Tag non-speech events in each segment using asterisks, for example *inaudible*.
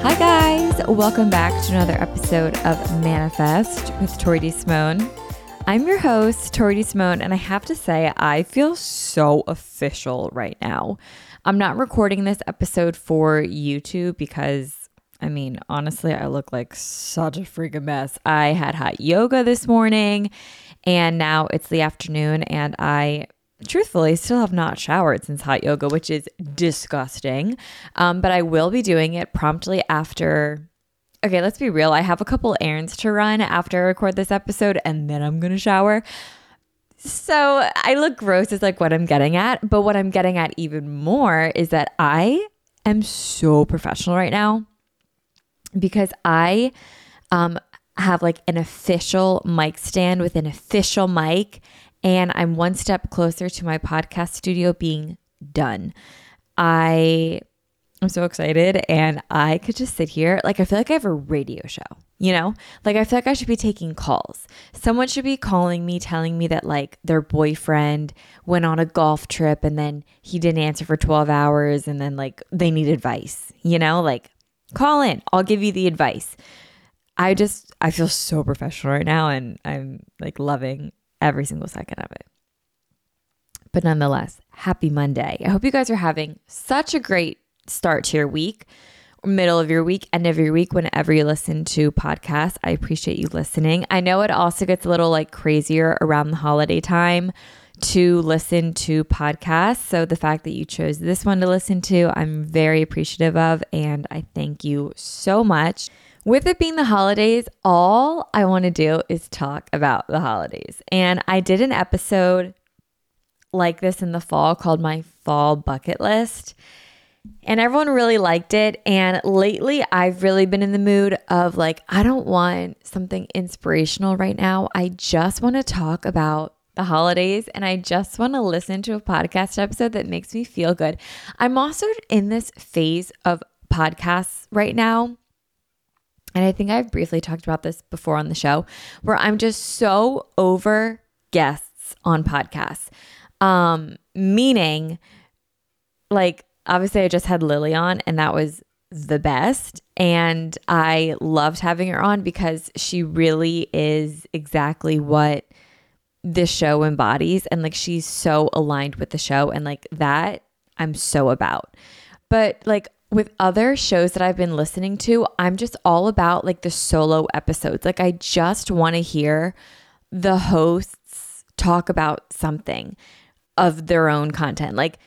Hi, guys. Welcome back to another episode of Manifest with Tori DeSimone. I'm your host, Tori DeSimone, and I have to say, I feel so official right now. I'm not recording this episode for YouTube because, I mean, honestly, I look like such a freaking mess. I had hot yoga this morning, and now it's the afternoon, and I truthfully I still have not showered since hot yoga which is disgusting. Um, but i will be doing it promptly after okay let's be real. I have a couple errands to run after i record this episode and then i'm gonna shower. So i look gross is like what i'm getting at. But what i'm getting at even more is that i am so professional right now because i um, have like an official mic stand with an official mic and I'm one step closer to my podcast studio being done. I I'm so excited and I could just sit here like I feel like I have a radio show. You know? Like I feel like I should be taking calls. Someone should be calling me telling me that like their boyfriend went on a golf trip and then he didn't answer for 12 hours and then like they need advice. You know? Like call in. I'll give you the advice. I just I feel so professional right now and I'm like loving every single second of it. But nonetheless, happy Monday. I hope you guys are having such a great start to your week, middle of your week, end of your week, whenever you listen to podcasts. I appreciate you listening. I know it also gets a little like crazier around the holiday time to listen to podcasts. So the fact that you chose this one to listen to, I'm very appreciative of, and I thank you so much. With it being the holidays, all I want to do is talk about the holidays. And I did an episode like this in the fall called my fall bucket list. And everyone really liked it. And lately, I've really been in the mood of like, I don't want something inspirational right now. I just want to talk about the holidays and I just want to listen to a podcast episode that makes me feel good. I'm also in this phase of podcasts right now and I think I've briefly talked about this before on the show, where I'm just so over guests on podcasts. Um, meaning, like, obviously, I just had Lily on, and that was the best. And I loved having her on because she really is exactly what this show embodies. And like, she's so aligned with the show. And like, that I'm so about. But like, with other shows that I've been listening to, I'm just all about like the solo episodes. Like, I just want to hear the hosts talk about something of their own content. Like,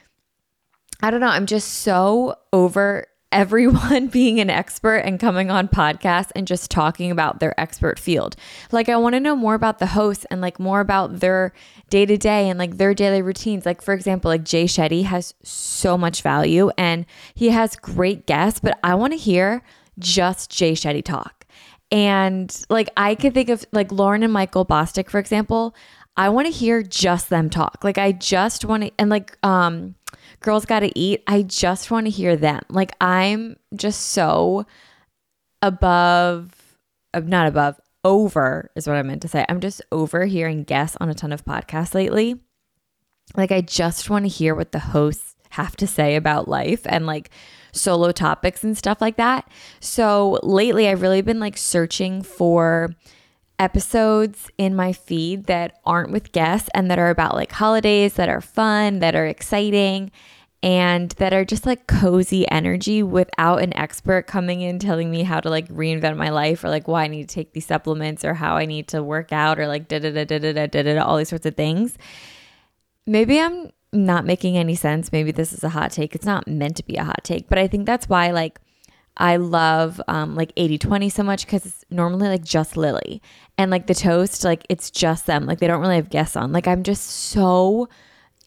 I don't know. I'm just so over everyone *laughs* being an expert and coming on podcasts and just talking about their expert field. Like I want to know more about the hosts and like more about their day to day and like their daily routines. Like for example, like Jay Shetty has so much value and he has great guests, but I want to hear just Jay Shetty talk. And like I could think of like Lauren and Michael Bosstick, for example. I want to hear just them talk. Like I just want to and like um Girls Gotta Eat, I just want to hear them. Like I'm just so above, uh, not above, over is what I meant to say. I'm just over hearing guests on a ton of podcasts lately. Like I just want to hear what the hosts have to say about life and like solo topics and stuff like that. So lately I've really been like searching for episodes in my feed that aren't with guests and that are about like holidays that are fun, that are exciting, and that are just like cozy energy without an expert coming in telling me how to like reinvent my life or like why I need to take these supplements or how I need to work out or like da da da da da da da all these sorts of things. Maybe I'm not making any sense. Maybe this is a hot take. It's not meant to be a hot take, but I think that's why like I love um, like 80 20 so much because it's normally like just Lily. And like the toast, like it's just them. Like they don't really have guests on. Like I'm just so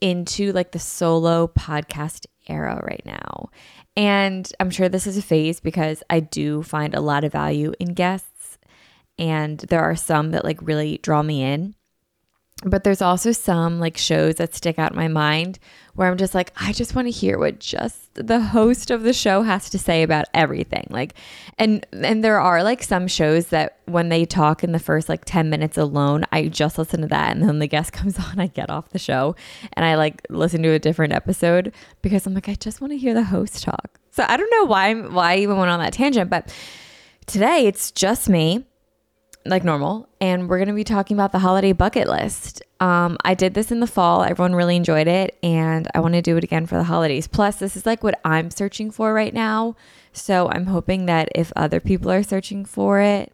into like the solo podcast era right now. And I'm sure this is a phase because I do find a lot of value in guests. And there are some that like really draw me in. But there's also some like shows that stick out in my mind where I'm just like, I just want to hear what just the host of the show has to say about everything. Like, and and there are like some shows that when they talk in the first like 10 minutes alone, I just listen to that. And then the guest *laughs* comes on, I get off the show and I like listen to a different episode because I'm like, I just want to hear the host talk. So I don't know why why I even went on that tangent, but today it's just me like normal, and we're going to be talking about the holiday bucket list. Um, I did this in the fall. Everyone really enjoyed it, and I want to do it again for the holidays. Plus, this is like what I'm searching for right now. So I'm hoping that if other people are searching for it,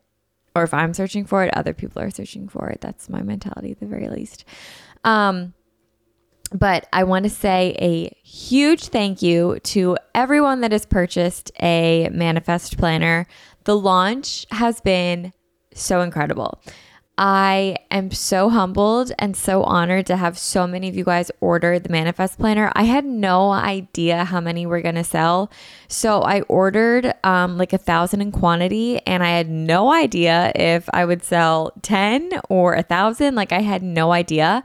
or if I'm searching for it, other people are searching for it. That's my mentality at the very least. Um, but I want to say a huge thank you to everyone that has purchased a manifest planner. The launch has been so incredible. I am so humbled and so honored to have so many of you guys order the Manifest Planner. I had no idea how many we're to sell. So I ordered um, like a thousand in quantity and I had no idea if I would sell 10 or a thousand. Like I had no idea.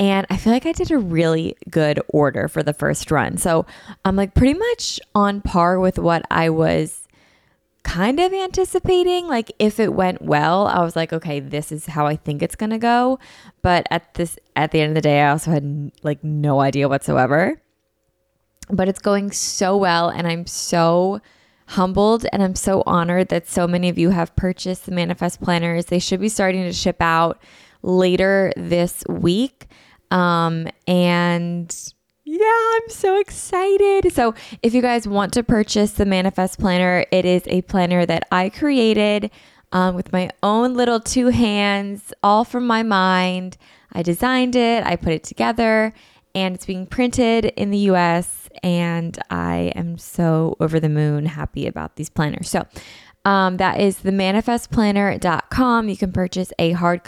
And I feel like I did a really good order for the first run. So I'm like pretty much on par with what I was kind of anticipating like if it went well i was like okay this is how i think it's to go. But at this at the end of the day i also had like no idea whatsoever. But it's going so well and i'm so humbled and i'm so honored that so many of you have purchased the manifest planners. They should be starting to ship out later this week. Um and yeah, I'm so excited. So, if you guys want to purchase the Manifest Planner, it is a planner that I created um, with my own little two hands, all from my mind. I designed it, I put it together, and it's being printed in the US. And I am so over the moon happy about these planners. So, um, that is the manifestplanner.com. You can purchase a hard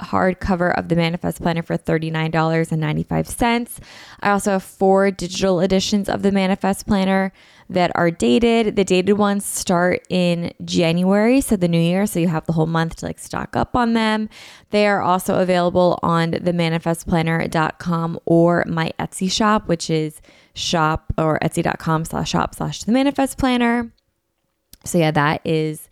hardcover of the Manifest Planner for $39.95. I also have four digital editions of the Manifest Planner that are dated. The dated ones start in January, so the new year, so you have the whole month to like stock up on them. They are also available on the manifestplanner.com or my Etsy shop, which is shop or etsy.com slash shop slash the manifest planner. So yeah, that is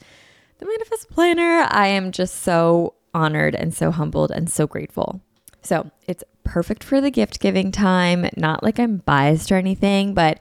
the manifest planner. I am just so honored and so humbled and so grateful. So it's perfect for the gift giving time. Not like I'm biased or anything, but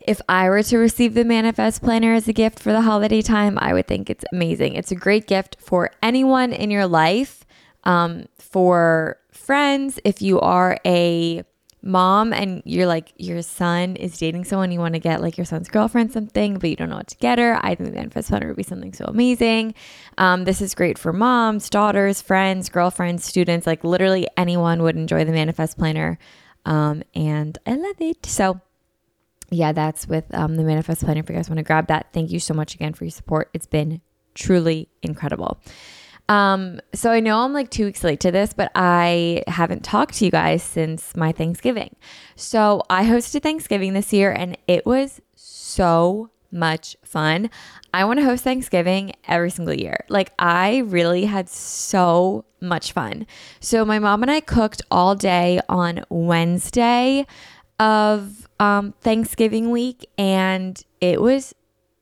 if I were to receive the Manifest Planner as a gift for the holiday time, I would think it's amazing. It's a great gift for anyone in your life, um, for friends. If you are a mom and you're like your son is dating someone you want to get like your son's girlfriend something but you don't know what to get her i think the manifest planner would be something so amazing um, this is great for moms daughters friends girlfriends students like literally anyone would enjoy the manifest planner um, and i love it so yeah, that's with um, the Manifest Planner. If you guys want to grab that, thank you so much again for your support. It's been truly incredible. Um, so I know I'm like two weeks late to this, but I haven't talked to you guys since my Thanksgiving. So I hosted Thanksgiving this year and it was so much fun. I want to host Thanksgiving every single year. Like, I really had so much fun. So, my mom and I cooked all day on Wednesday of um, Thanksgiving week, and it was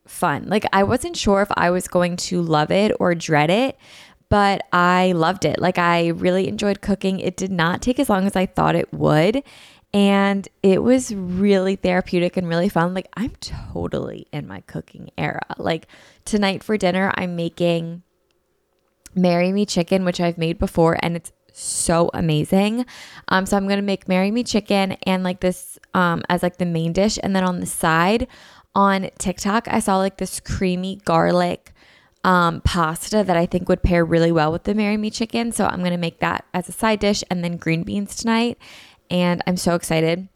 fun. Like, I wasn't sure if I was going to love it or dread it, but I loved it. Like, I really enjoyed cooking. It did not take as long as I thought it would. And it was really therapeutic and really fun. Like, I'm totally in my cooking era. Like, tonight for dinner, I'm making Marry Me Chicken, which I've made before, and it's so amazing. Um, so I'm gonna make Marry Me Chicken and like this um as like the main dish, and then on the side on TikTok, I saw like this creamy garlic um, pasta that I think would pair really well with the Marry Me Chicken. So I'm gonna make that as a side dish, and then green beans tonight and I'm so excited.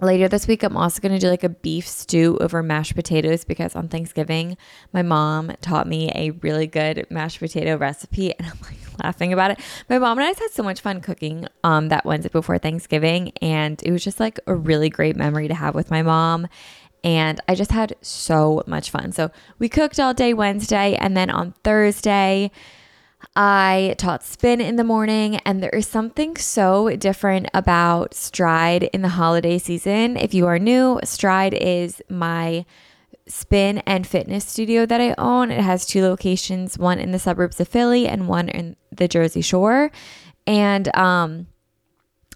Later this week, I'm also going to do like a beef stew over mashed potatoes because on Thanksgiving, my mom taught me a really good mashed potato recipe, and *laughs* I'm like laughing about it. My mom and I had so much fun cooking um, that Wednesday before Thanksgiving, and it was just like a really great memory to have with my mom. And I just had so much fun. So we cooked all day Wednesday, and then on Thursday, I taught spin in the morning, and there is something so different about Stride in the holiday season. If you are new, Stride is my spin and fitness studio that I own. It has two locations, one in the suburbs of Philly and one in the Jersey Shore. And um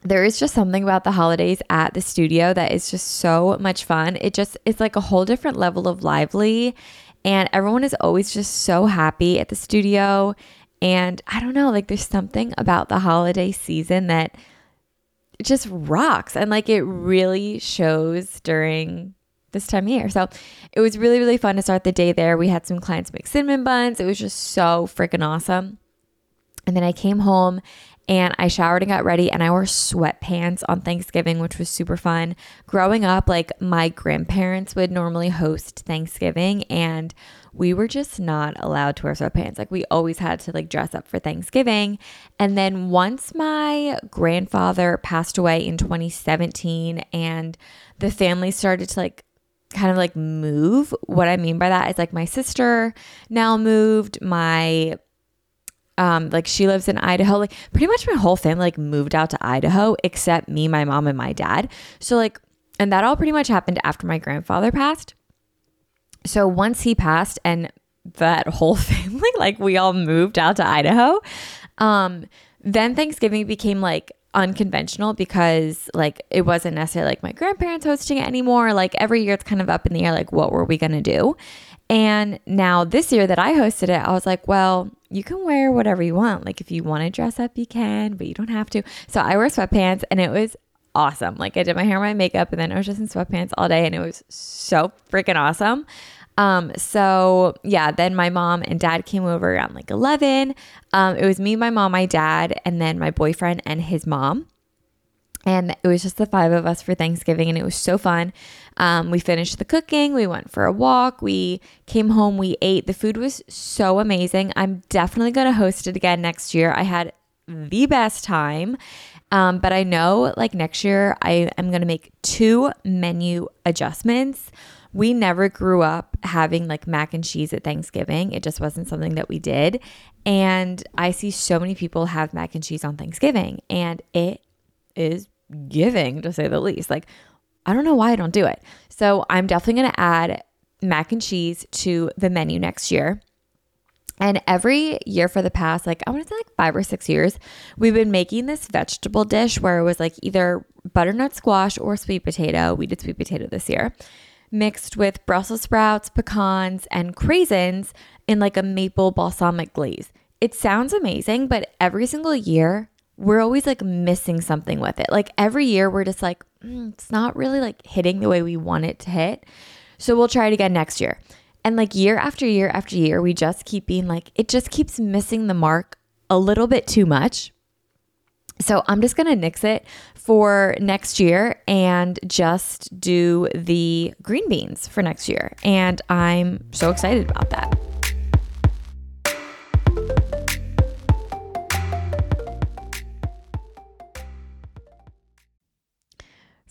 there is just something about the holidays at the studio that is just so much fun. It just it's like a whole different level of lively and everyone is always just so happy at the studio and I don't know, like there's something about the holiday season that just rocks and like it really shows during this time of year. So it was really, really fun to start the day there. We had some clients make cinnamon buns. It was just so freaking awesome. And then I came home and I showered and got ready and I wore sweatpants on Thanksgiving, which was super fun. Growing up, like my grandparents would normally host Thanksgiving and we were just not allowed to wear sweatpants. Like we always had to like dress up for Thanksgiving. And then once my grandfather passed away in 2017 and the family started to like kind of like move, what I mean by that is like my sister now moved, my um like she lives in Idaho. Like pretty much my whole family like moved out to Idaho except me, my mom and my dad. So like and that all pretty much happened after my grandfather passed. So once he passed and that *laughs* whole family, like we all moved out to Idaho, um, then Thanksgiving became like unconventional because like it wasn't necessarily like my grandparents hosting it anymore. Like every year it's kind of up in the air, like what were we gonna do? And now this year that I hosted it, I was like, well, you can wear whatever you want. Like if you want to dress up, you can, but you don't have to. So I wear sweatpants and it was awesome. Like I did my hair, and my makeup, and then I was just in sweatpants all day and it was so freaking awesome. Um, so yeah, then my mom and dad came over around like 11. Um, it was me, my mom, my dad, and then my boyfriend and his mom. And it was just the five of us for Thanksgiving, and it was so fun. Um, we finished the cooking, we went for a walk, we came home, we ate. The food was so amazing. I'm definitely going to host it again next year. I had the best time. Um, but I know like next year, I am going to make two menu adjustments we never grew up having like mac and cheese at Thanksgiving. It just wasn't something that we did. And I see so many people have mac and cheese on Thanksgiving, and it is giving to say the least. Like, I don't know why I don't do it. So I'm definitely going to add mac and cheese to the menu next year. And every year for the past, like, I want to say like five or six years, we've been making this vegetable dish where it was like either butternut squash or sweet potato. We did sweet potato this year mixed with Brussels sprouts, pecans, and craisins in like a maple balsamic glaze. It sounds amazing, but every single year, we're always like missing something with it. Like every year, we're just like, mm, it's not really like hitting the way we want it to hit. So we'll try it again next year. And like year after year after year, we just keep being like, it just keeps missing the mark a little bit too much. So I'm just going to nix it for next year and just do the green beans for next year. And I'm so excited about that.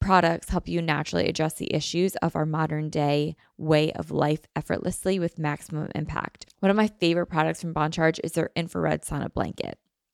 products help you naturally address the issues of our modern day way of life effortlessly with maximum impact. One of my favorite products from Bon Charge is their infrared sauna blanket.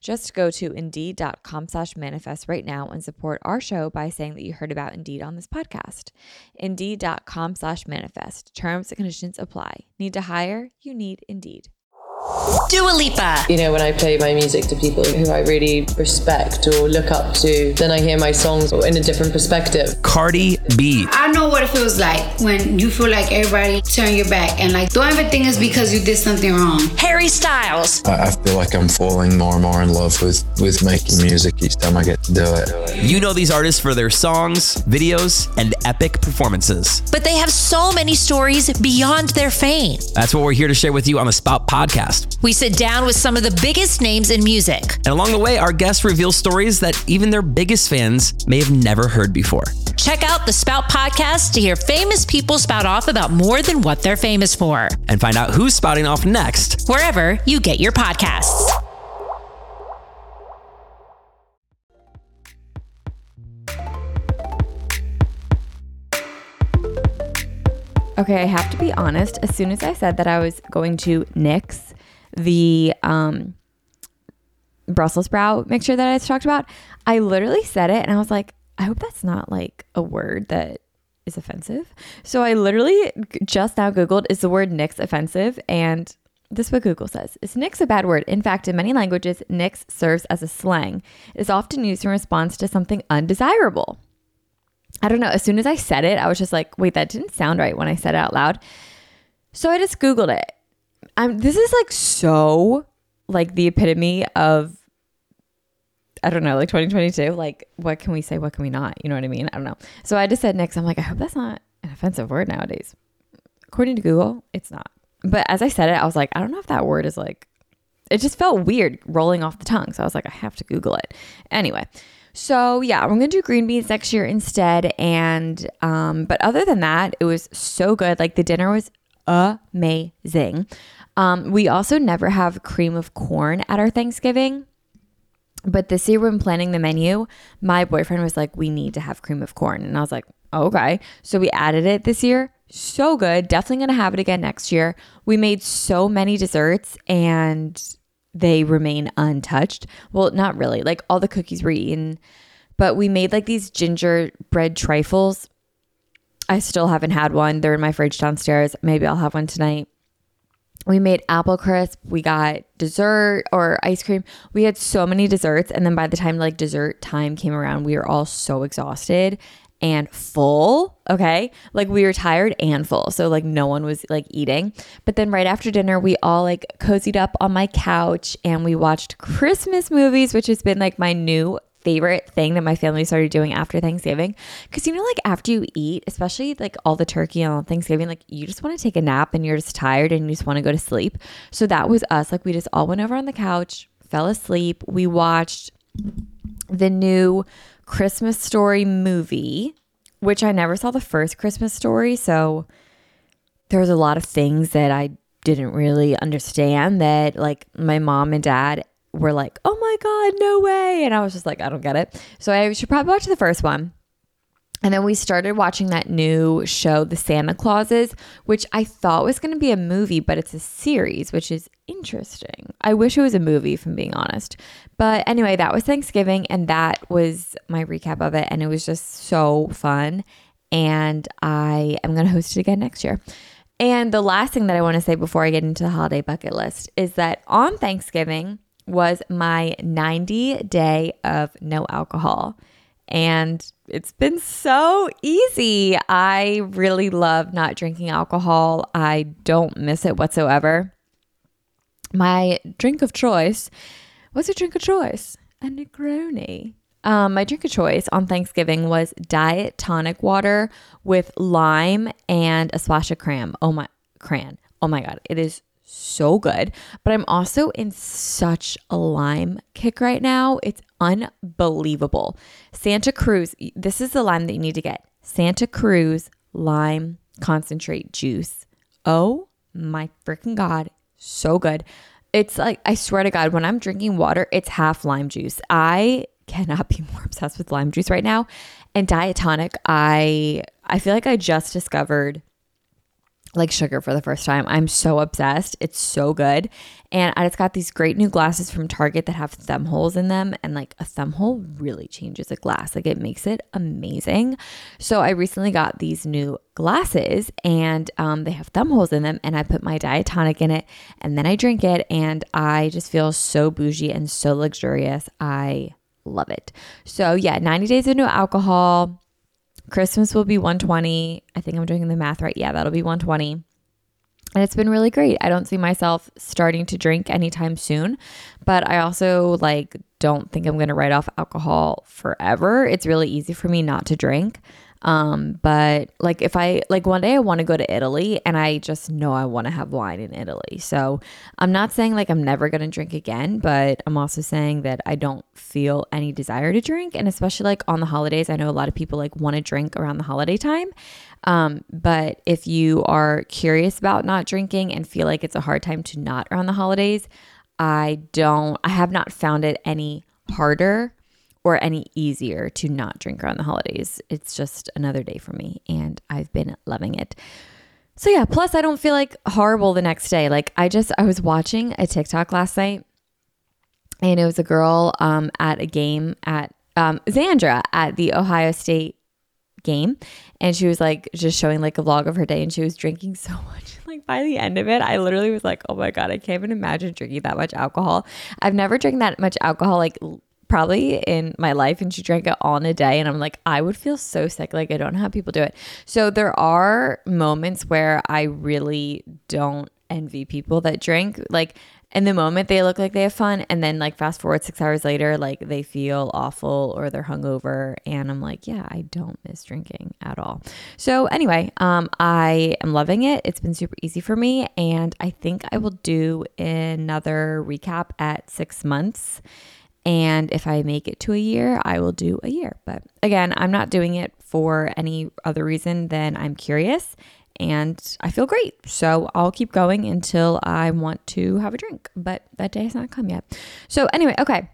Just go to indeed.com slash manifest right now and support our show by saying that you heard about Indeed on this podcast. Indeed.com slash manifest. Terms and conditions apply. Need to hire? You need Indeed. Dua Lipa. You know, when I play my music to people who I really respect or look up to, then I hear my songs in a different perspective. Cardi B. I know what it feels like when you feel like everybody turn your back and like don't ever think it's because you did something wrong. Harry Styles. I I feel like I'm falling more and more in love with, with making music each time I get to do it. You know these artists for their songs, videos, and epic performances. But they have so many stories beyond their fame. That's what we're here to share with you on the Spout podcast. We sit down with some of the biggest names in music. And along the way, our guests reveal stories that even their biggest fans may have never heard before. Check out the Spout podcast to hear famous people spout off about more than what they're famous for, And find out who's spouting off next. wherever you get your podcasts. Okay, I have to be honest. As soon as I said that I was going to nix the um, Brussels sprout mixture that I talked about, I literally said it and I was like, I hope that's not like a word that is offensive. So I literally just now Googled, is the word nix offensive? And this is what Google says. Is nix a bad word? In fact, in many languages, nix serves as a slang. It is often used in response to something undesirable. I don't know. As soon as I said it, I was just like, wait, that didn't sound right when I said it out loud. So I just Googled it. Um, this is like so like the epitome of, I don't know, like 2022. Like, what can we say? What can we not? You know what I mean? I don't know. So I just said next. I'm like, I hope that's not an offensive word nowadays. According to Google, it's not. But as I said it, I was like, I don't know if that word is like, it just felt weird rolling off the tongue. So I was like, I have to Google it. Anyway, so yeah, I'm gonna do green beans next year instead. And um, but other than that, it was so good. Like the dinner was amazing. Um, we also never have cream of corn at our Thanksgiving. But this year, when planning the menu, my boyfriend was like, "We need to have cream of corn," and I was like, "Okay." So we added it this year. So good. Definitely gonna have it again next year. We made so many desserts, and they remain untouched. Well, not really. Like all the cookies were eaten, but we made like these gingerbread trifles. I still haven't had one. They're in my fridge downstairs. Maybe I'll have one tonight. We made apple crisp. We got dessert or ice cream. We had so many desserts. And then by the time like dessert time came around, we were all so exhausted and full. Okay. Like we were tired and full. So like no one was like eating. But then right after dinner, we all like cozied up on my couch and we watched Christmas movies, which has been like my new favorite thing that my family started doing after Thanksgiving. Cause you know, like after you eat, especially like all the turkey on Thanksgiving, like you just want to take a nap and you're just tired and you just want to go to sleep. So that was us. Like we just all went over on the couch, fell asleep. We watched the new Christmas Story movie, which I never saw the first Christmas Story. So there was a lot of things that I didn't really understand that like my mom and dad were like, oh my God, no way. And I was just like, I don't get it. So I should probably watch the first one. And then we started watching that new show, The Santa Clauses, which I thought was going to be a movie, but it's a series, which is interesting. I wish it was a movie, if I'm being honest. But anyway, that was Thanksgiving, and that was my recap of it. And it was just so fun. And I am going to host it again next year. And the last thing that I want to say before I get into the holiday bucket list is that on Thanksgiving was my 90 day of no alcohol. And it's been so easy. I really love not drinking alcohol. I don't miss it whatsoever. My drink of choice, what's a drink of choice? A Negroni. Um, my drink of choice on Thanksgiving was diet tonic water with lime and a splash of cran. Oh my cran. Oh my god, it is so good. But I'm also in such a lime kick right now. It's unbelievable. Santa Cruz, this is the lime that you need to get. Santa Cruz lime concentrate juice. Oh my freaking God. So good. It's like, I swear to God, when I'm drinking water, it's half lime juice. I cannot *laughs* be more obsessed with lime juice right now. And diet tonic, I I feel like I just discovered like sugar for the first time. I'm so obsessed. It's so good. And I just got these great new glasses from Target that have thumb holes in them. And like a thumb hole really changes a glass, like it makes it amazing. So I recently got these new glasses and um, they have thumb holes in them. And I put my diet tonic in it and then I drink it. And I just feel so bougie and so luxurious. I love it. So yeah, 90 days of no alcohol. Christmas will be 120. I think I'm doing the math right. Yeah, that'll be 120. And it's been really great. I don't see myself starting to drink anytime soon, but I also like don't think I'm going to write off alcohol forever. It's really easy for me not to drink. Um, but like if I like one day I want to go to Italy and I just know I want to have wine in Italy. So I'm not saying like I'm never to drink again, but I'm also saying that I don't feel any desire to drink. And especially like on the holidays, I know a lot of people like want to drink around the holiday time. Um, but if you are curious about not drinking and feel like it's a hard time to not around the holidays, I don't, I have not found it any harder or any easier to not drink around the holidays. It's just another day for me and I've been loving it. So yeah, plus I don't feel like horrible the next day. Like I just I was watching a TikTok last night and it was a girl um at a game at um Xandra at the Ohio State game and she was like just showing like a vlog of her day and she was drinking *laughs* so much like by the end of it i literally was like oh my god i can't even imagine drinking that much alcohol i've never drank that much alcohol like probably in my life and she drank it all in a day and I'm like I would feel so sick like I don't know how people do it. So there are moments where I really don't envy people that drink like in the moment they look like they have fun and then like fast forward 6 hours later like they feel awful or they're hungover and I'm like yeah I don't miss drinking at all. So anyway, um I am loving it. It's been super easy for me and I think I will do another recap at 6 months and if I make it to a year, I will do a year. But again, I'm not doing it for any other reason than I'm curious and I feel great. So I'll keep going until I want to have a drink. But that day has not come yet. So, anyway, okay.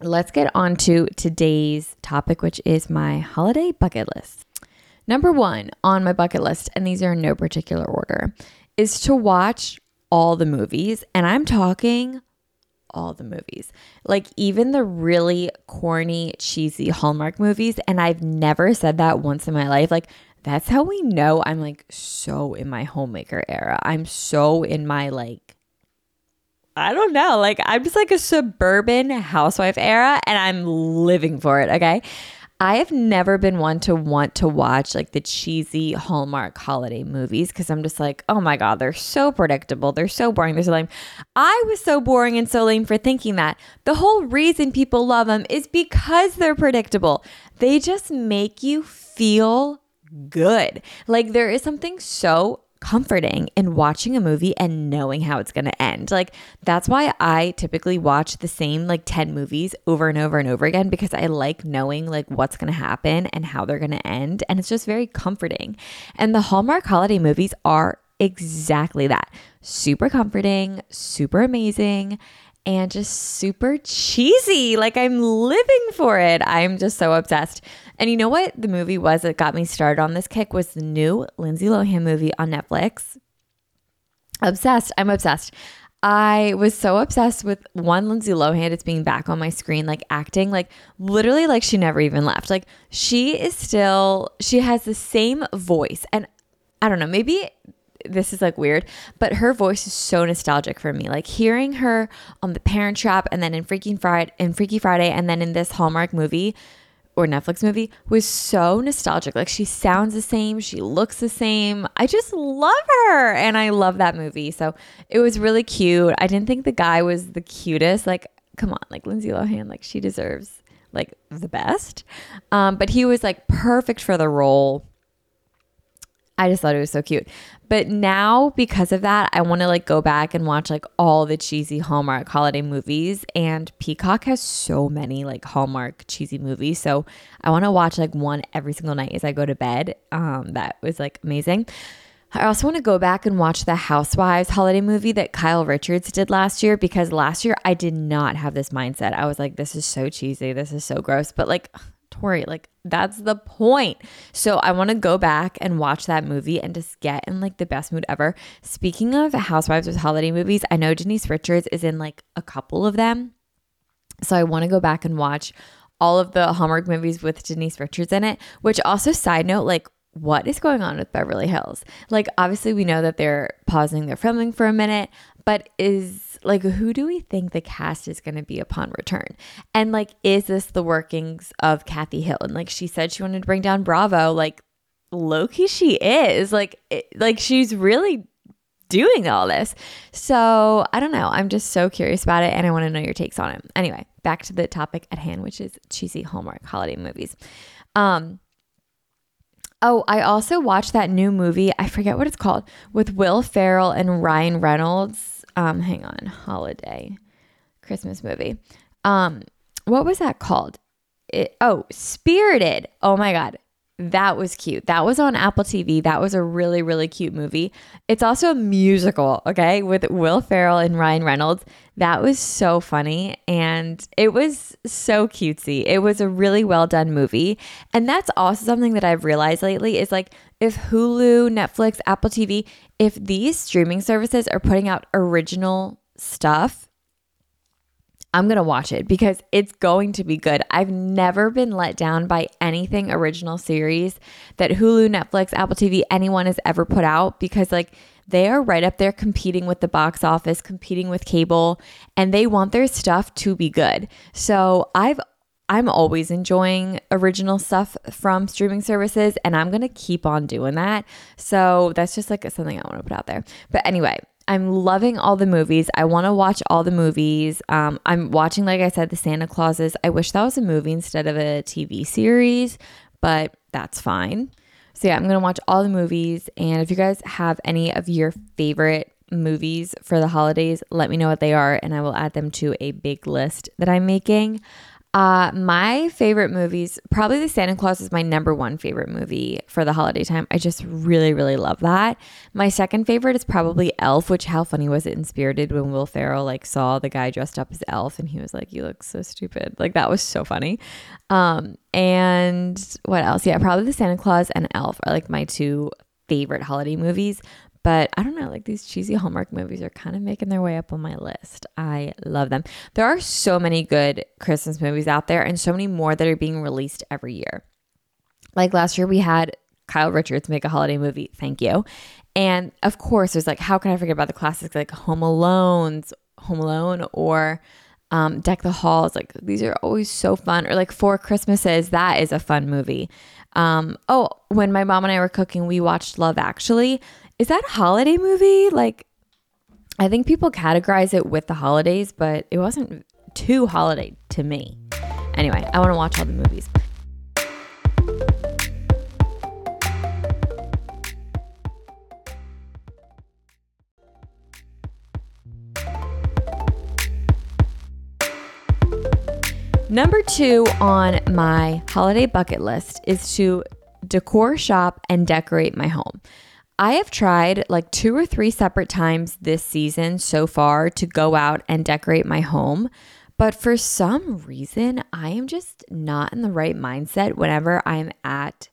Let's get on to today's topic, which is my holiday bucket list. Number one on my bucket list, and these are in no particular order, is to watch all the movies. And I'm talking all the movies. Like even the really corny, cheesy Hallmark movies. And I've never said that once in my life. Like that's how we know I'm like so in my homemaker era. I'm so in my like I don't know. Like I'm just like a suburban housewife era and I'm living for it, okay? I have never been one to want to watch like the cheesy Hallmark holiday movies because I'm just like, oh my God, they're so predictable. They're so boring. They're so lame. I was so boring and so lame for thinking that. The whole reason people love them is because they're predictable. They just make you feel good. Like there is something so comforting in watching a movie and knowing how it's going to end. Like that's why I typically watch the same like 10 movies over and over and over again because I like knowing like what's going to happen and how they're going to end and it's just very comforting. And the Hallmark holiday movies are exactly that. Super comforting, super amazing and just super cheesy. Like I'm living for it. I'm just so obsessed. And you know what the movie was that got me started on this kick was the new Lindsay Lohan movie on Netflix. Obsessed. I'm obsessed. I was so obsessed with one Lindsay Lohan. It's being back on my screen, like acting, like literally, like she never even left. Like she is still, she has the same voice. And I don't know, maybe this is like weird, but her voice is so nostalgic for me. Like hearing her on The Parent Trap and then in Freaking Friday, in Freaky Friday, and then in this Hallmark movie or Netflix movie was so nostalgic. Like she sounds the same, she looks the same. I just love her, and I love that movie. So it was really cute. I didn't think the guy was the cutest. Like, come on, like Lindsay Lohan, like she deserves like the best. Um, but he was like perfect for the role. I just thought it was so cute. But now because of that, I want to like go back and watch like all the cheesy Hallmark holiday movies and Peacock has so many like Hallmark cheesy movies. So I want to watch like one every single night as I go to bed. Um that was like amazing. I also want to go back and watch the Housewives holiday movie that Kyle Richards did last year because last year I did not have this mindset. I was like, this is so cheesy. This is so gross. But like Tori. Like that's the point. So I want to go back and watch that movie and just get in like the best mood ever. Speaking of Housewives with holiday movies, I know Denise Richards is in like a couple of them. So I want to go back and watch all of the Hallmark movies with Denise Richards in it, which also side note like what is going on with Beverly Hills? Like obviously we know that they're pausing their filming for a minute, but is like who do we think the cast is going to be upon return? And like is this the workings of Kathy Hilton? Like she said she wanted to bring down Bravo, like Loki she is. Like it, like she's really doing all this. So I don't know. I'm just so curious about it and I want to know your takes on it. Anyway, back to the topic at hand, which is cheesy Hallmark holiday movies. Um, Oh, I also watched that new movie. I forget what it's called with Will Ferrell and Ryan Reynolds. Um, hang on, holiday Christmas movie. Um, what was that called? It, oh, Spirited. Oh my god, that was cute. That was on Apple TV. That was a really, really cute movie. It's also a musical, okay, with Will Ferrell and Ryan Reynolds. That was so funny and it was so cutesy. It was a really well done movie. And that's also something that I've realized lately is like if Hulu, Netflix, Apple TV, if these streaming services are putting out original stuff, I'm going to watch it because it's going to be good. I've never been let down by anything original series that Hulu, Netflix, Apple TV, anyone has ever put out because, like, they are right up there competing with the box office, competing with cable, and they want their stuff to be good. So I've I'm always enjoying original stuff from streaming services and I'm to keep on doing that. So that's just like something I want to put out there. But anyway, I'm loving all the movies. I want to watch all the movies. Um, I'm watching, like I said, the Santa Clauses. I wish that was a movie instead of a TV series, but that's fine. So, yeah, I'm going to watch all the movies. And if you guys have any of your favorite movies for the holidays, let me know what they are, and I will add them to a big list that I'm making. Uh, my favorite movies, probably The Santa Claus is my number one favorite movie for the holiday time. I just really, really love that. My second favorite is probably Elf, which how funny was it in Spirited when Will Ferrell like saw the guy dressed up as Elf and he was like, "You look so stupid." Like that was so funny. Um, and what else? Yeah, probably The Santa Claus and Elf are like my two favorite holiday movies. But I don't know, like these cheesy Hallmark movies are kind of making their way up on my list. I love them. There are so many good Christmas movies out there and so many more that are being released every year. Like last year, we had Kyle Richards make a holiday movie. Thank you. And of course, there's like, how can I forget about the classics like Home Alone's Home Alone or um, Deck the Halls? Like these are always so fun. Or like Four Christmases. That is a fun movie. Um, oh, when my mom and I were cooking, we watched Love Actually is that a holiday movie? Like, I think people categorize it with the holidays, but it wasn't too holiday to me. Anyway, I want to watch all the movies. Number two on my holiday bucket list is to decor shop and decorate my home. I have tried like two or three separate times this season so far to go out and decorate my home. But for some reason, I am just not in the right mindset whenever I'm at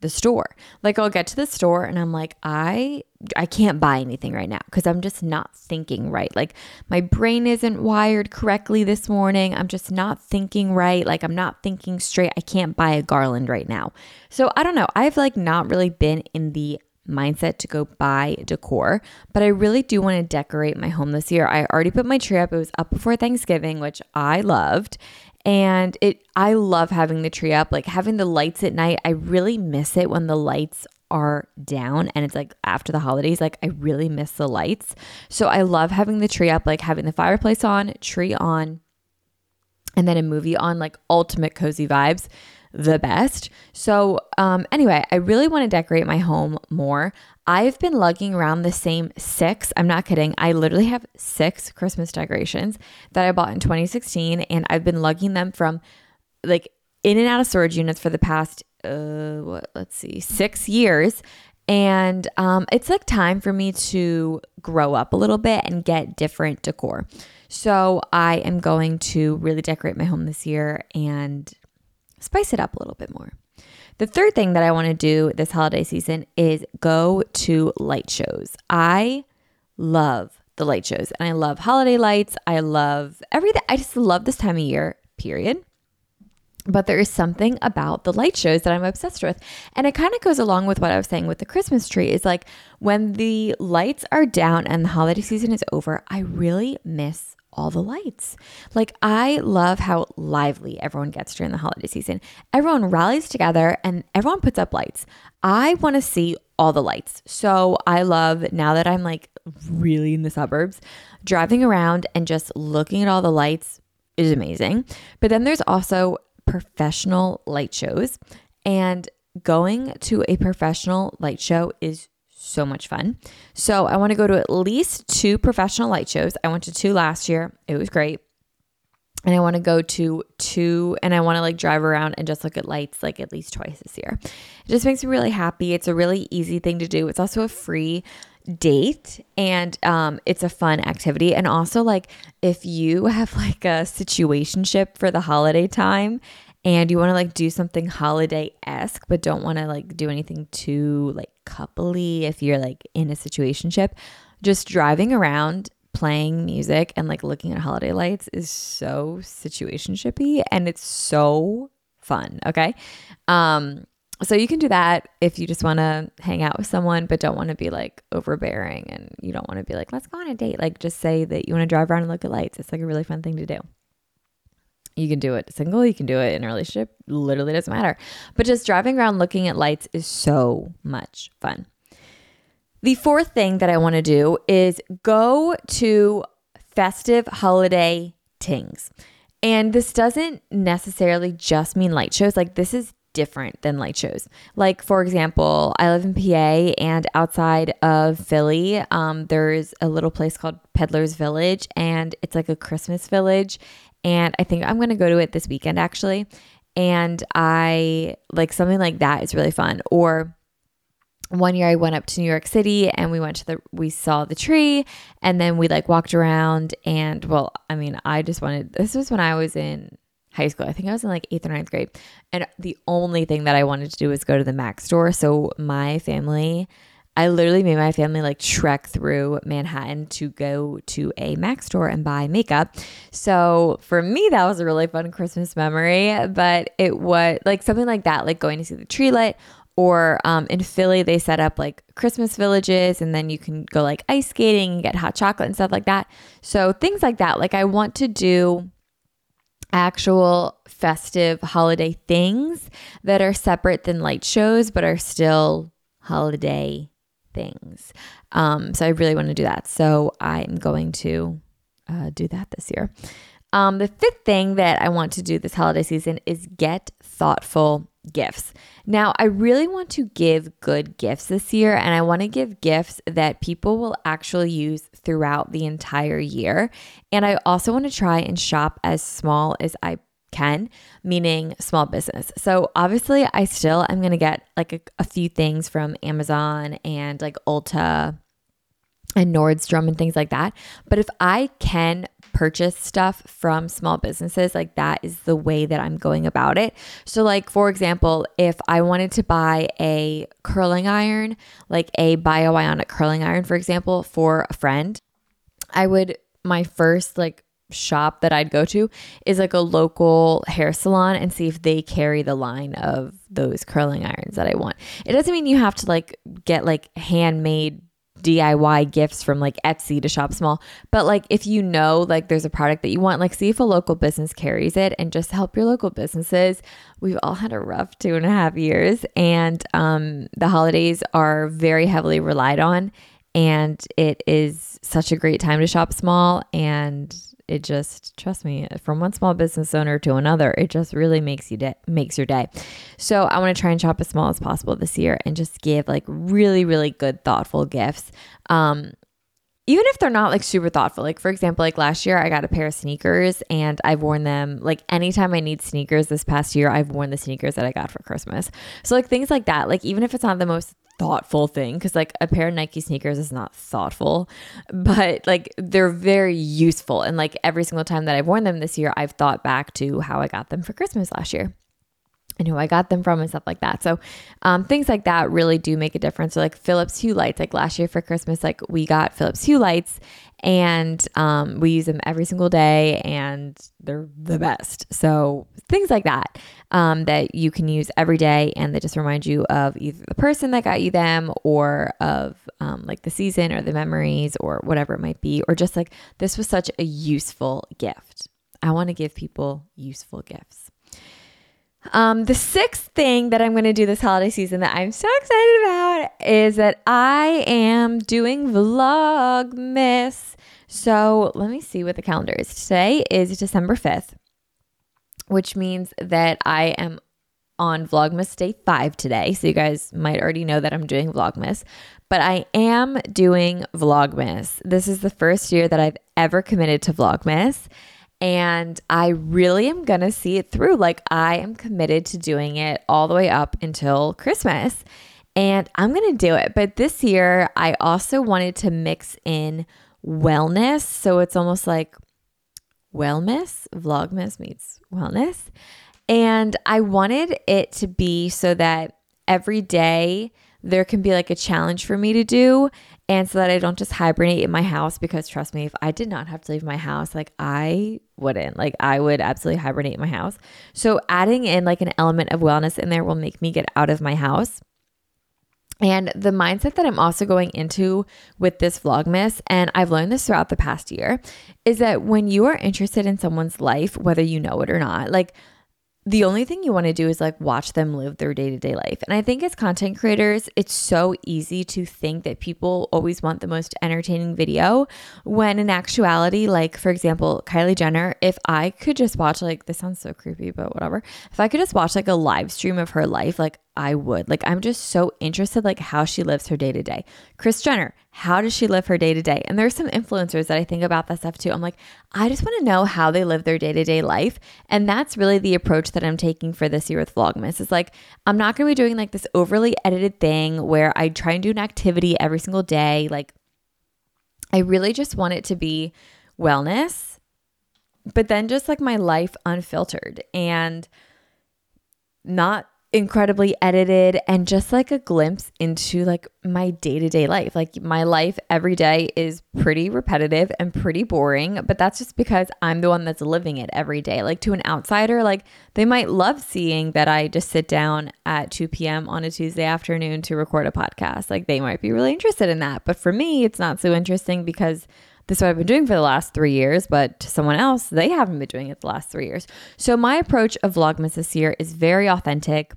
the store. Like I'll get to the store and I'm like, I I can't buy anything right now because I'm just not thinking right. Like my brain isn't wired correctly this morning. I'm just not thinking right. Like I'm not thinking straight. I can't buy a garland right now. So I don't know. I've like not really been in the mindset to go buy decor, but I really do want to decorate my home this year. I already put my tree up. It was up before Thanksgiving, which I loved. And it I love having the tree up, like having the lights at night. I really miss it when the lights are down and it's like after the holidays like I really miss the lights. So I love having the tree up, like having the fireplace on, tree on, and then a movie on like ultimate cozy vibes the best. So, um, anyway, I really want to decorate my home more. I've been lugging around the same six, I'm not kidding. I literally have six Christmas decorations that I bought in 2016, and I've been lugging them from like in and out of storage units for the past, uh, what, let's see, six years. And um, it's like time for me to grow up a little bit and get different decor. So I am going to really decorate my home this year and spice it up a little bit more. The third thing that I want to do this holiday season is go to light shows. I love the light shows and I love holiday lights. I love everything. I just love this time of year, period. But there is something about the light shows that I'm obsessed with. And it kind of goes along with what I was saying with the Christmas tree is like when the lights are down and the holiday season is over, I really miss all the lights. Like, I love how lively everyone gets during the holiday season. Everyone rallies together and everyone puts up lights. I want to see all the lights. So, I love now that I'm like really in the suburbs, driving around and just looking at all the lights is amazing. But then there's also professional light shows, and going to a professional light show is so much fun. So I want to go to at least two professional light shows. I went to two last year. It was great. And I want to go to two and I want to like drive around and just look at lights like at least twice this year. It just makes me really happy. It's a really easy thing to do. It's also a free date and um, it's a fun activity. And also, like, if you have like a situationship for the holiday time and you want to like do something holiday esque, but don't want to like do anything too like coupley if you're like in a situationship, just driving around playing music and like looking at holiday lights is so situationshipy and it's so fun. Okay. Um, so you can do that if you just want to hang out with someone but don't want to be like overbearing and you don't want to be like let's go on a date like just say that you want to drive around and look at lights it's like a really fun thing to do you can do it single, you can do it in a relationship, literally doesn't matter. But just driving around looking at lights is so much fun. The fourth thing that I want to do is go to festive holiday tings. And this doesn't necessarily just mean light shows. Like, this is different than light shows. Like, for example, I live in PA, and outside of Philly, um, there's a little place called Peddler's Village, and it's like a Christmas village. And I think I'm going to go to it this weekend actually. And I like something like that is really fun. Or one year I went up to New York City and we went to the we saw the tree and then we like walked around and well, I mean, I just wanted this was when I was in high school. I think I was in like eighth or ninth grade. And the only thing that I wanted to do was go to the Mac store. So my family I literally made my family like trek through Manhattan to go to a Mac store and buy makeup. So for me, that was a really fun Christmas memory. But it was like something like that, like going to see the tree light. Or um, in Philly, they set up like Christmas villages, and then you can go like ice skating and get hot chocolate and stuff like that. So things like that. Like I want to do actual festive holiday things that are separate than light shows, but are still holiday things. Um, so I really want to do that. So I'm going to uh, do that this year. Um, the fifth thing that I want to do this holiday season is get thoughtful gifts. Now, I really want to give good gifts this year, and I want to give gifts that people will actually use throughout the entire year. And I also want to try and shop as small as I can, meaning small business. So obviously, I still am going to get like a, a, few things from Amazon and like Ulta and Nordstrom and things like that. But if I can purchase stuff from small businesses, like that is the way that I'm going about it. So, like, for example, if I wanted to buy a curling iron, like a Bio Ionic curling iron, for example, for a friend, I would, my first like shop that I'd go to is like a local hair salon and see if they carry the line of those curling irons that I want. It doesn't mean you have to like get like handmade DIY gifts from like Etsy to shop small, but like if you know like there's a product that you want, like see if a local business carries it and just help your local businesses. We've all had a rough two and a half years, and um, the holidays are very heavily relied on, and it is such a great time to shop small and it just trust me from one small business owner to another it just really makes you day makes your day. So i want to try and shop as small as possible this year and just give like really really good thoughtful gifts. Um even if they're not like super thoughtful like for example like last year i got a pair of sneakers and i've worn them like anytime i need sneakers this past year i've worn the sneakers that i got for christmas. So like things like that like even if it's not the most thoughtful thing because like a pair of Nike sneakers is not thoughtful, but like they're very useful. And like every single time that I've worn them this year, I've thought back to how I got them for Christmas last year. and who I got them from and stuff like that. So um, things like that really do make a difference. So like Philips Hue lights, like last year for Christmas, like we got Philips Hue lights and um, we use them every single day and they're the best. So things like that um, that you can use every day and that just remind you of either the person that got you them or of um, like the season or the memories or whatever it might be, or just like this was such a useful gift. I want to give people useful gifts. Um, the sixth thing that I'm going to do this holiday season that I'm so excited about is that I am doing Vlogmas. So let me see what the calendar is. Today is December 5th, which means that I am on Vlogmas day five today. So you guys might already know that I'm doing Vlogmas, but I am doing Vlogmas. This is the first year that I've ever committed to Vlogmas and I really am going to see it through. Like, I am committed to doing it all the way up until Christmas, and I'm going to do it. But this year, I also wanted to mix in wellness. So it's almost like wellness, Vlogmas meets wellness. And I wanted it to be so that every day there can be like a challenge for me to do and so that I don't just hibernate in my house because trust me, if I did not have to leave my house, like I wouldn't. Like I would absolutely hibernate in my house. So adding in like an element of wellness in there will make me get out of my house. And the mindset that I'm also going into with this Vlogmas, and I've learned this throughout the past year, is that when you are interested in someone's life, whether you know it or not, like the only thing you want to do is like watch them live their day to day life. And I think as content creators, it's so easy to think that people always want the most entertaining video when in actuality, like for example, Kylie Jenner, if I could just watch like this sounds so creepy, but whatever. If I could just watch like a live stream of her life, like I would. Like I'm just so interested like how she lives her day to day. Kris Jenner, how does she live her day to day? And there's some influencers that I think about that stuff too. I'm like, I just want to know how they live their day to day life. And that's really the approach that I'm taking for this year with Vlogmas. It's like, I'm not going to be doing like this overly edited thing where I try and do an activity every single day. Like, I really just want it to be wellness, but then just like my life unfiltered and not incredibly edited and just like a glimpse into like my day-to-day life. Like my life every day is pretty repetitive and pretty boring, but that's just because I'm the one that's living it every day. Like to an outsider, like they might love seeing that I just sit down at 2 p.m. on a Tuesday afternoon to record a podcast. Like they might be really interested in that. But for me, it's not so interesting because this is what I've been doing for the last three years, but to someone else, they haven't been doing it the last three years. So my approach of Vlogmas this year is very authentic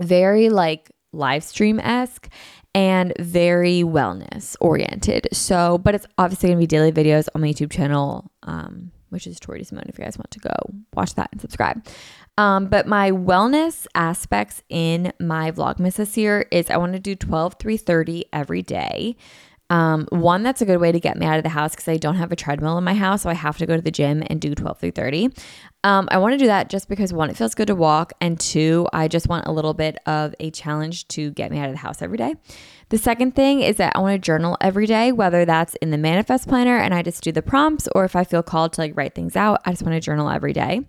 very like live stream esque and very wellness oriented. So, but it's obviously gonna be daily videos on my YouTube channel, um, which is Tori DeSimone. If you guys want to go watch that and subscribe. Um, but my wellness aspects in my Vlogmas this year is I want to do 12, 330 every day. Um, one, that's a good way to get me out of the house because I don't have a treadmill in my house, so I have to go to the gym and do 12 through 30. Um, I want to do that just because one, it feels good to walk, and two, I just want a little bit of a challenge to get me out of the house every day. The second thing is that I want to journal every day, whether that's in the manifest planner and I just do the prompts, or if I feel called to like write things out, I just want to journal every day.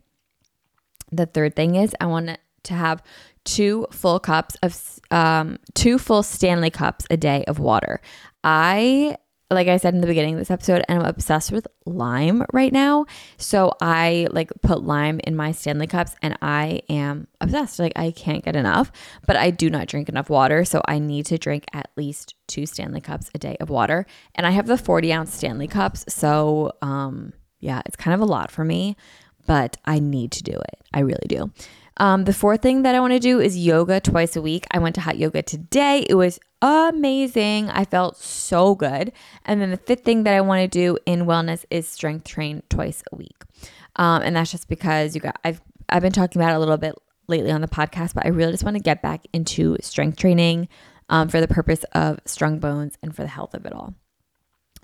The third thing is I want to have two full cups of um, two full Stanley cups a day of water. I like I said in the beginning of this episode, I'm obsessed with lime right now. So I like put lime in my Stanley cups and I am obsessed. Like I can't get enough, but I do not drink enough water. So I need to drink at least two Stanley cups a day of water. And I have the 40 ounce Stanley cups. So um yeah, it's kind of a lot for me, but I need to do it. I really do. Um, the fourth thing that I want to do is yoga twice a week. I went to hot yoga today. It was amazing. I felt so good. And then the fifth thing that I want to do in wellness is strength train twice a week. Um, and that's just because you got I've I've been talking about it a little bit lately on the podcast, but I really just want to get back into strength training um, for the purpose of strong bones and for the health of it all.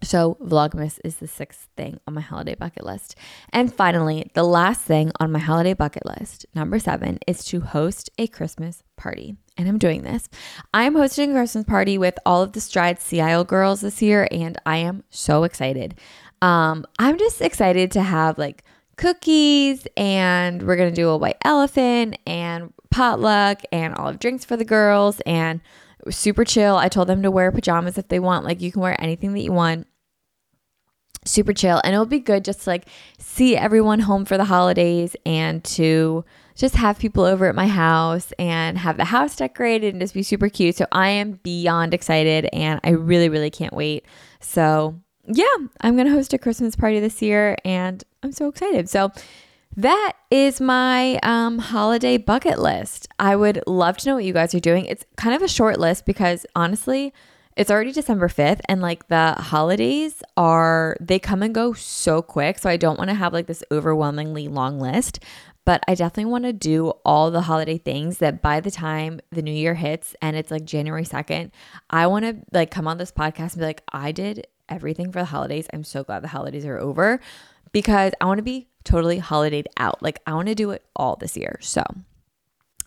So, Vlogmas is the sixth thing on my holiday bucket list. And finally, the last thing on my holiday bucket list, number seven, is to host a Christmas party. And I'm doing this. I am hosting a Christmas party with all of the Stride CIO girls this year, and I am so excited. Um, I'm just excited to have like cookies and we're to do a white elephant and potluck and I'll have drinks for the girls and it was super chill. I told them to wear pajamas if they want. Like you can wear anything that you want. Super chill. And it'll be good just to like see everyone home for the holidays and to just have people over at my house and have the house decorated and just be super cute. So I am beyond excited and I really, really can't wait. So yeah, I'm going to host a Christmas party this year and I'm so excited. So that is my um, holiday bucket list. I would love to know what you guys are doing. It's kind of a short list because honestly, it's already December 5th and like the holidays are they come and go so quick. So I don't want to have like this overwhelmingly long list, but I definitely want to do all the holiday things that by the time the new year hits and it's like January 2nd, I want to like come on this podcast and be like I did everything for the holidays. I'm so glad the holidays are over because I want to be totally holidayed out. Like I want to do it all this year. So,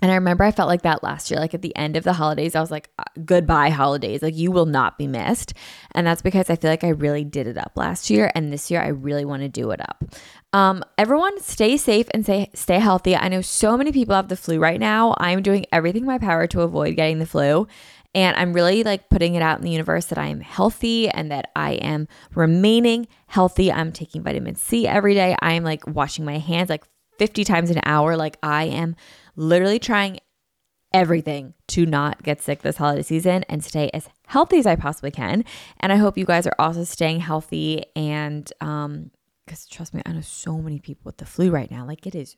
and I remember I felt like that last year. Like at the end of the holidays, I was like, uh, goodbye, holidays. Like you will not be missed. And that's because I feel like I really did it up last year. And this year, I really want to do it up. Um, everyone stay safe and stay, stay healthy. I know so many people have the flu right now. I'm doing everything in my power to avoid getting the flu. And I'm really like putting it out in the universe that I am healthy and that I am remaining healthy. I'm taking vitamin C every day. I am like washing my hands like 50 times an hour. Like I am literally trying everything to not get sick this holiday season and stay as healthy as I possibly can. And I hope you guys are also staying healthy and um because trust me, I know so many people with the flu right now. Like it is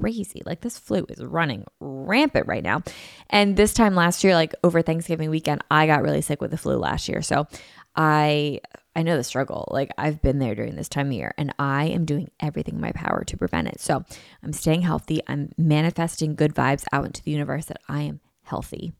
crazy. Like this flu is running rampant right now. And this time last year, like over Thanksgiving weekend, I got really sick with the flu last year. So I I know the struggle. Like I've been there during this time of year and I am doing everything in my power to prevent it. So I'm staying healthy. I'm manifesting good vibes out into the universe that I am healthy.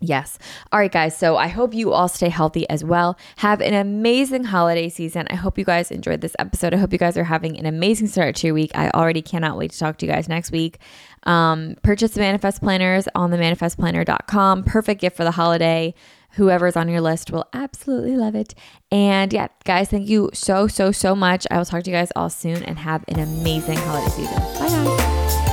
Yes. All right, guys. So I hope you all stay healthy as well. Have an amazing holiday season. I hope you guys enjoyed this episode. I hope you guys are having an amazing start to your week. I already cannot wait to talk to you guys next week. Um, purchase the manifest planners on the manifestplanner.com. Perfect gift for the holiday. Whoever's on your list will absolutely love it. And yeah, guys, thank you so, so, so much. I will talk to you guys all soon and have an amazing holiday season. Bye, guys.